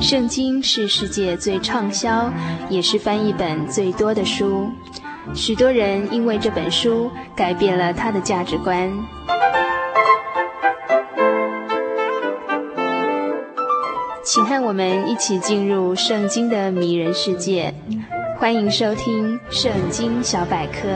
圣经是世界最畅销，也是翻译本最多的书。许多人因为这本书改变了他的价值观。请和我们一起进入圣经的迷人世界。欢迎收听《圣经小百科》。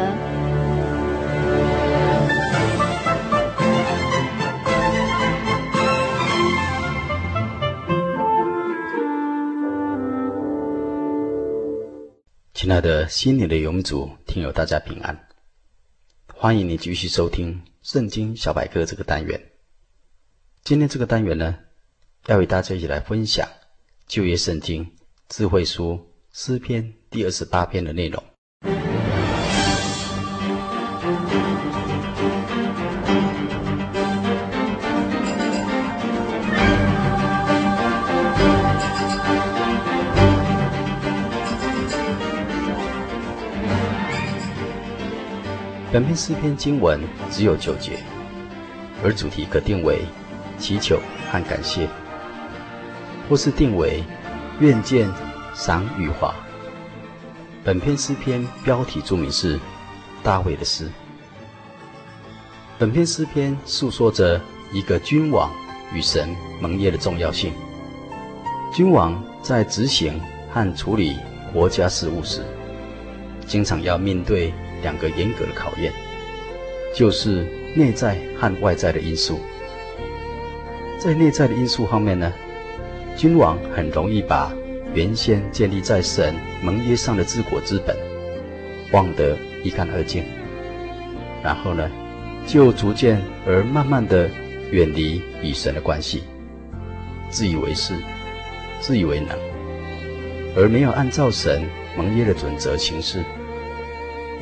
亲爱的心灵的永主听友，大家平安！欢迎你继续收听《圣经小百科》这个单元。今天这个单元呢，要与大家一起来分享旧约圣经智慧书诗篇第二十八篇的内容。本篇诗篇经文只有九节，而主题可定为祈求和感谢，或是定为愿见赏与华。本篇诗篇标题注明是大卫的诗。本篇诗篇诉说着一个君王与神盟约的重要性。君王在执行和处理国家事务时，经常要面对。两个严格的考验，就是内在和外在的因素。在内在的因素方面呢，君王很容易把原先建立在神盟约上的治国之本忘得一干二净，然后呢，就逐渐而慢慢的远离与神的关系，自以为是，自以为能，而没有按照神盟约的准则行事。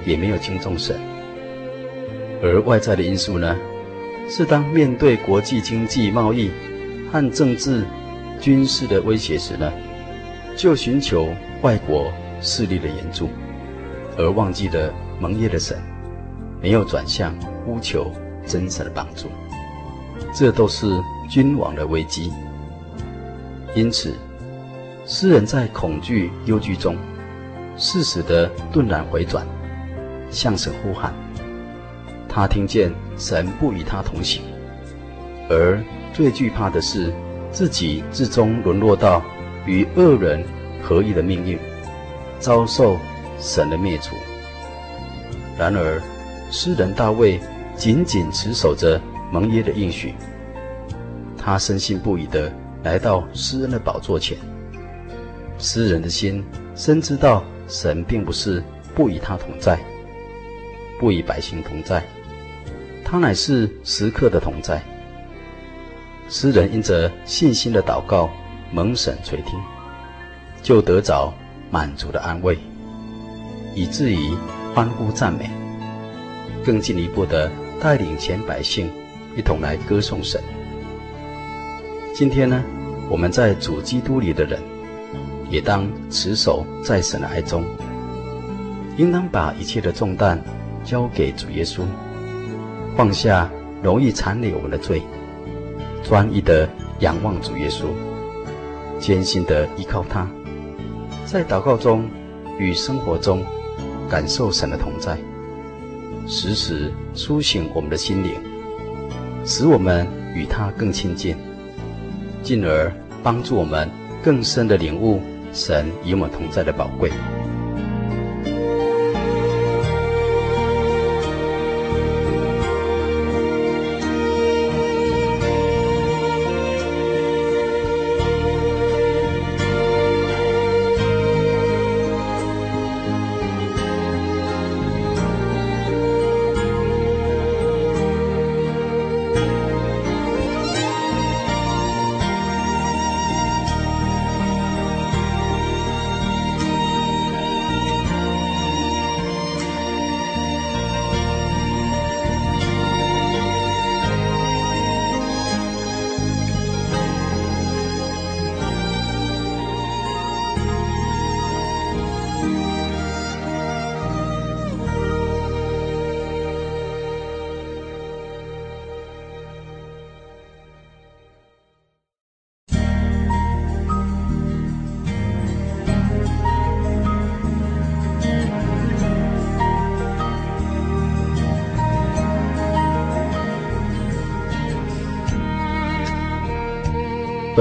也没有轻重神，而外在的因素呢，是当面对国际经济贸易和政治军事的威胁时呢，就寻求外国势力的援助，而忘记了盟约的神，没有转向呼求真神的帮助，这都是君王的危机。因此，诗人在恐惧忧惧中，适时的顿然回转。向神呼喊，他听见神不与他同行，而最惧怕的是自己最终沦落到与恶人合一的命运，遭受神的灭除。然而，诗人大卫紧紧持守着盟约的应许，他深信不疑地来到诗恩的宝座前。诗人的心深知道神并不是不与他同在。不与百姓同在，他乃是时刻的同在。诗人因着信心的祷告，蒙神垂听，就得着满足的安慰，以至于欢呼赞美，更进一步的带领全百姓一同来歌颂神。今天呢，我们在主基督里的人，也当持守在神的爱中，应当把一切的重担。交给主耶稣，放下容易缠累我们的罪，专一的仰望主耶稣，艰辛的依靠他，在祷告中与生活中感受神的同在，时时苏醒我们的心灵，使我们与他更亲近，进而帮助我们更深的领悟神与我们同在的宝贵。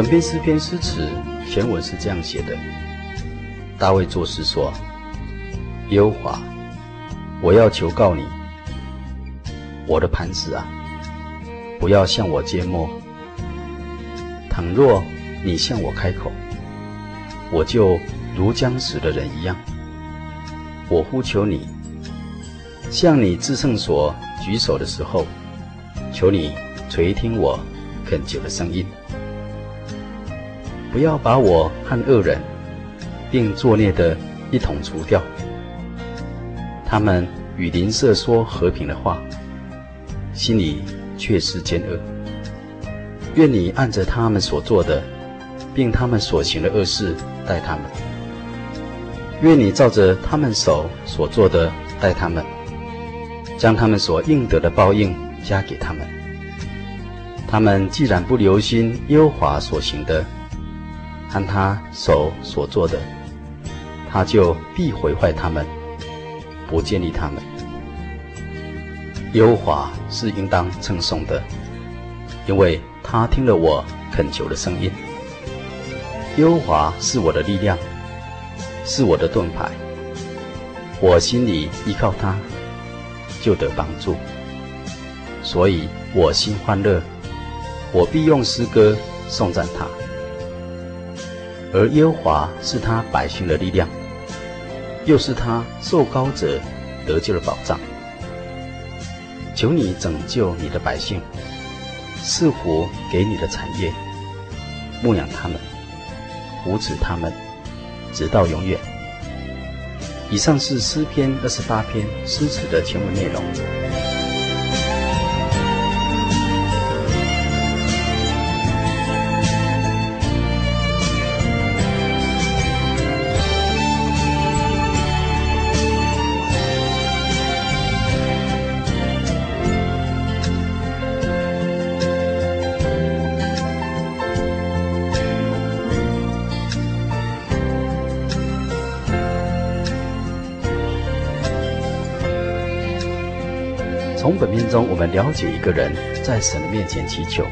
本篇诗篇诗词前文是这样写的：大卫作诗说：“耶和华，我要求告你，我的磐石啊，不要向我缄默。倘若你向我开口，我就如将死的人一样。我呼求你，向你至圣所举手的时候，求你垂听我恳求的声音。”不要把我和恶人，并作孽的一同除掉。他们与邻舍说和平的话，心里却是奸恶。愿你按着他们所做的，并他们所行的恶事待他们。愿你照着他们手所做的待他们，将他们所应得的报应加给他们。他们既然不留心优华所行的，和他手所做的，他就必毁坏他们，不建立他们。耶和华是应当称颂的，因为他听了我恳求的声音。耶和华是我的力量，是我的盾牌，我心里依靠他，就得帮助。所以我心欢乐，我必用诗歌颂赞他。而耶和华是他百姓的力量，又是他受膏者得救的保障。求你拯救你的百姓，赐福给你的产业，牧养他们，扶持他们，直到永远。以上是诗篇二十八篇诗词的全文内容。从本篇中，我们了解一个人在神的面前祈求，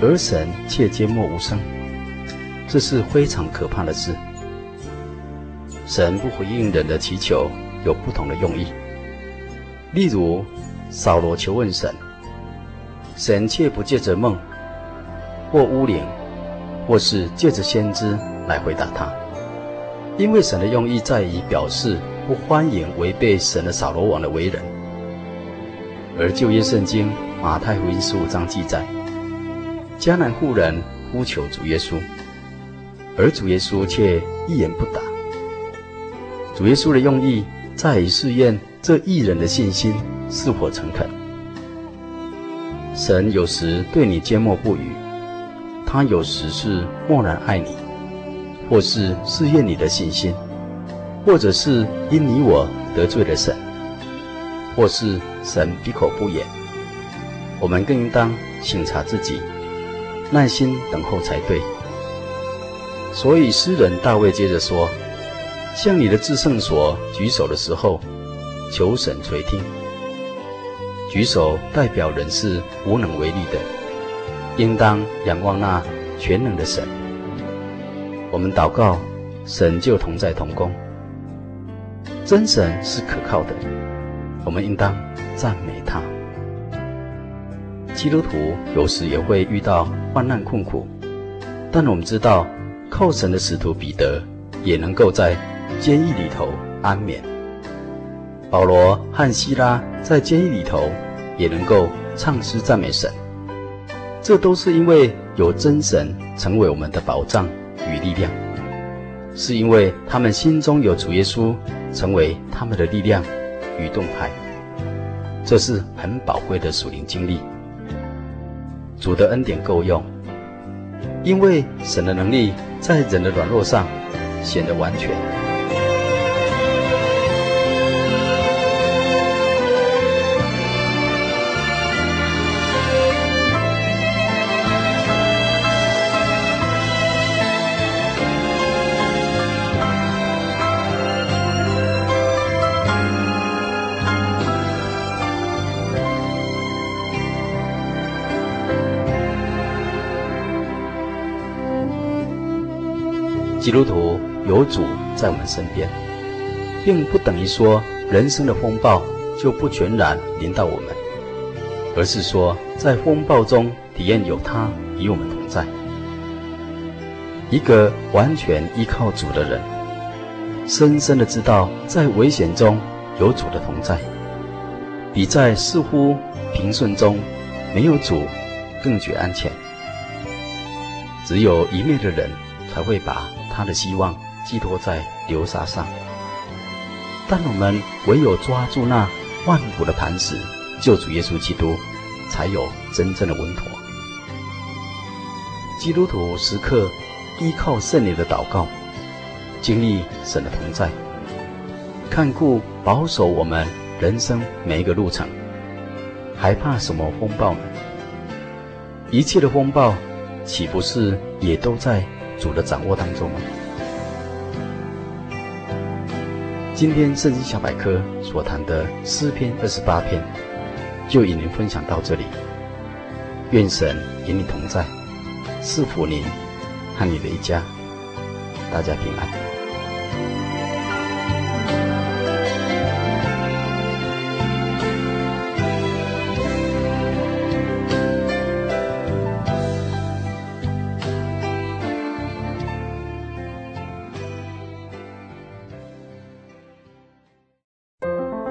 而神却缄默无声，这是非常可怕的事。神不回应人的祈求，有不同的用意。例如，扫罗求问神，神却不借着梦，或巫灵，或是借着先知来回答他，因为神的用意在于表示不欢迎违背神的扫罗王的为人。而旧约圣经马太福音十五章记载，迦南妇人呼求主耶稣，而主耶稣却一言不答。主耶稣的用意在于试验这一人的信心是否诚恳。神有时对你缄默不语，他有时是默然爱你，或是试验你的信心，或者是因你我得罪了神。或是神闭口不言，我们更应当省察自己，耐心等候才对。所以诗人大卫接着说：“向你的至圣所举手的时候，求神垂听。举手代表人是无能为力的，应当仰望那全能的神。我们祷告，神就同在同工。真神是可靠的。”我们应当赞美他。基督徒有时也会遇到患难困苦，但我们知道，靠神的使徒彼得也能够在监狱里头安眠。保罗和希拉在监狱里头也能够唱诗赞美神，这都是因为有真神成为我们的保障与力量，是因为他们心中有主耶稣成为他们的力量。与动态，这是很宝贵的属灵经历。主的恩典够用，因为神的能力在人的软弱上显得完全。基督徒有主在我们身边，并不等于说人生的风暴就不全然临到我们，而是说在风暴中体验有他与我们同在。一个完全依靠主的人，深深的知道在危险中有主的同在，比在似乎平顺中没有主更觉安全。只有一面的人才会把他的希望寄托在流沙上，但我们唯有抓住那万古的磐石，救主耶稣基督，才有真正的稳妥。基督徒时刻。依靠圣灵的祷告，经历神的同在，看顾保守我们人生每一个路程，还怕什么风暴呢？一切的风暴，岂不是也都在主的掌握当中？今天圣经小百科所谈的诗篇二十八篇，就与您分享到这里。愿神与你同在，赐福您。和你的一家，大家平安。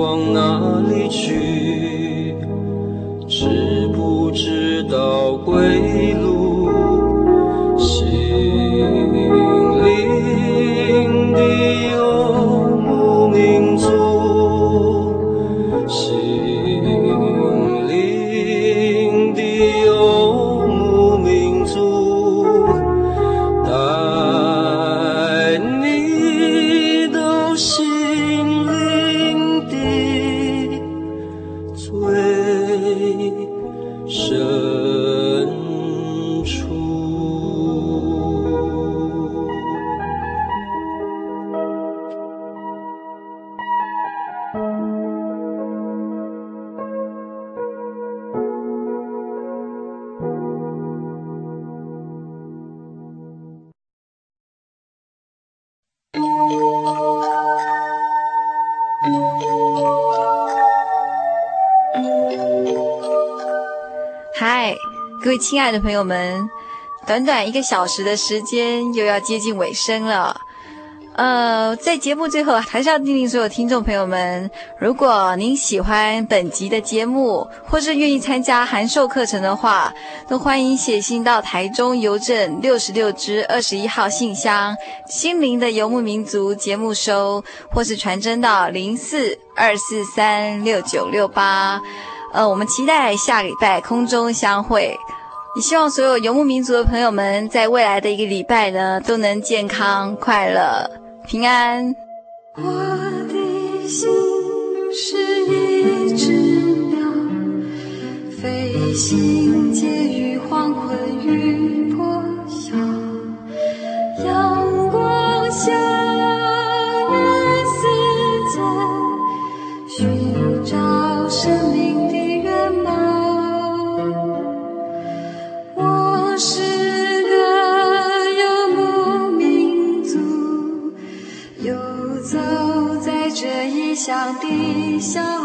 往哪里去？知不知道归嗨，各位亲爱的朋友们，短短一个小时的时间又要接近尾声了。呃，在节目最后，还是要叮咛所有听众朋友们，如果您喜欢本集的节目，或是愿意参加函授课程的话，都欢迎写信到台中邮政六十六支二十一号信箱，心灵的游牧民族节目收，或是传真到零四二四三六九六八。呃，我们期待下礼拜空中相会。也希望所有游牧民族的朋友们，在未来的一个礼拜呢，都能健康、快乐、平安。我的心是一只鸟，飞行介于黄昏与破晓，阳光下，笑。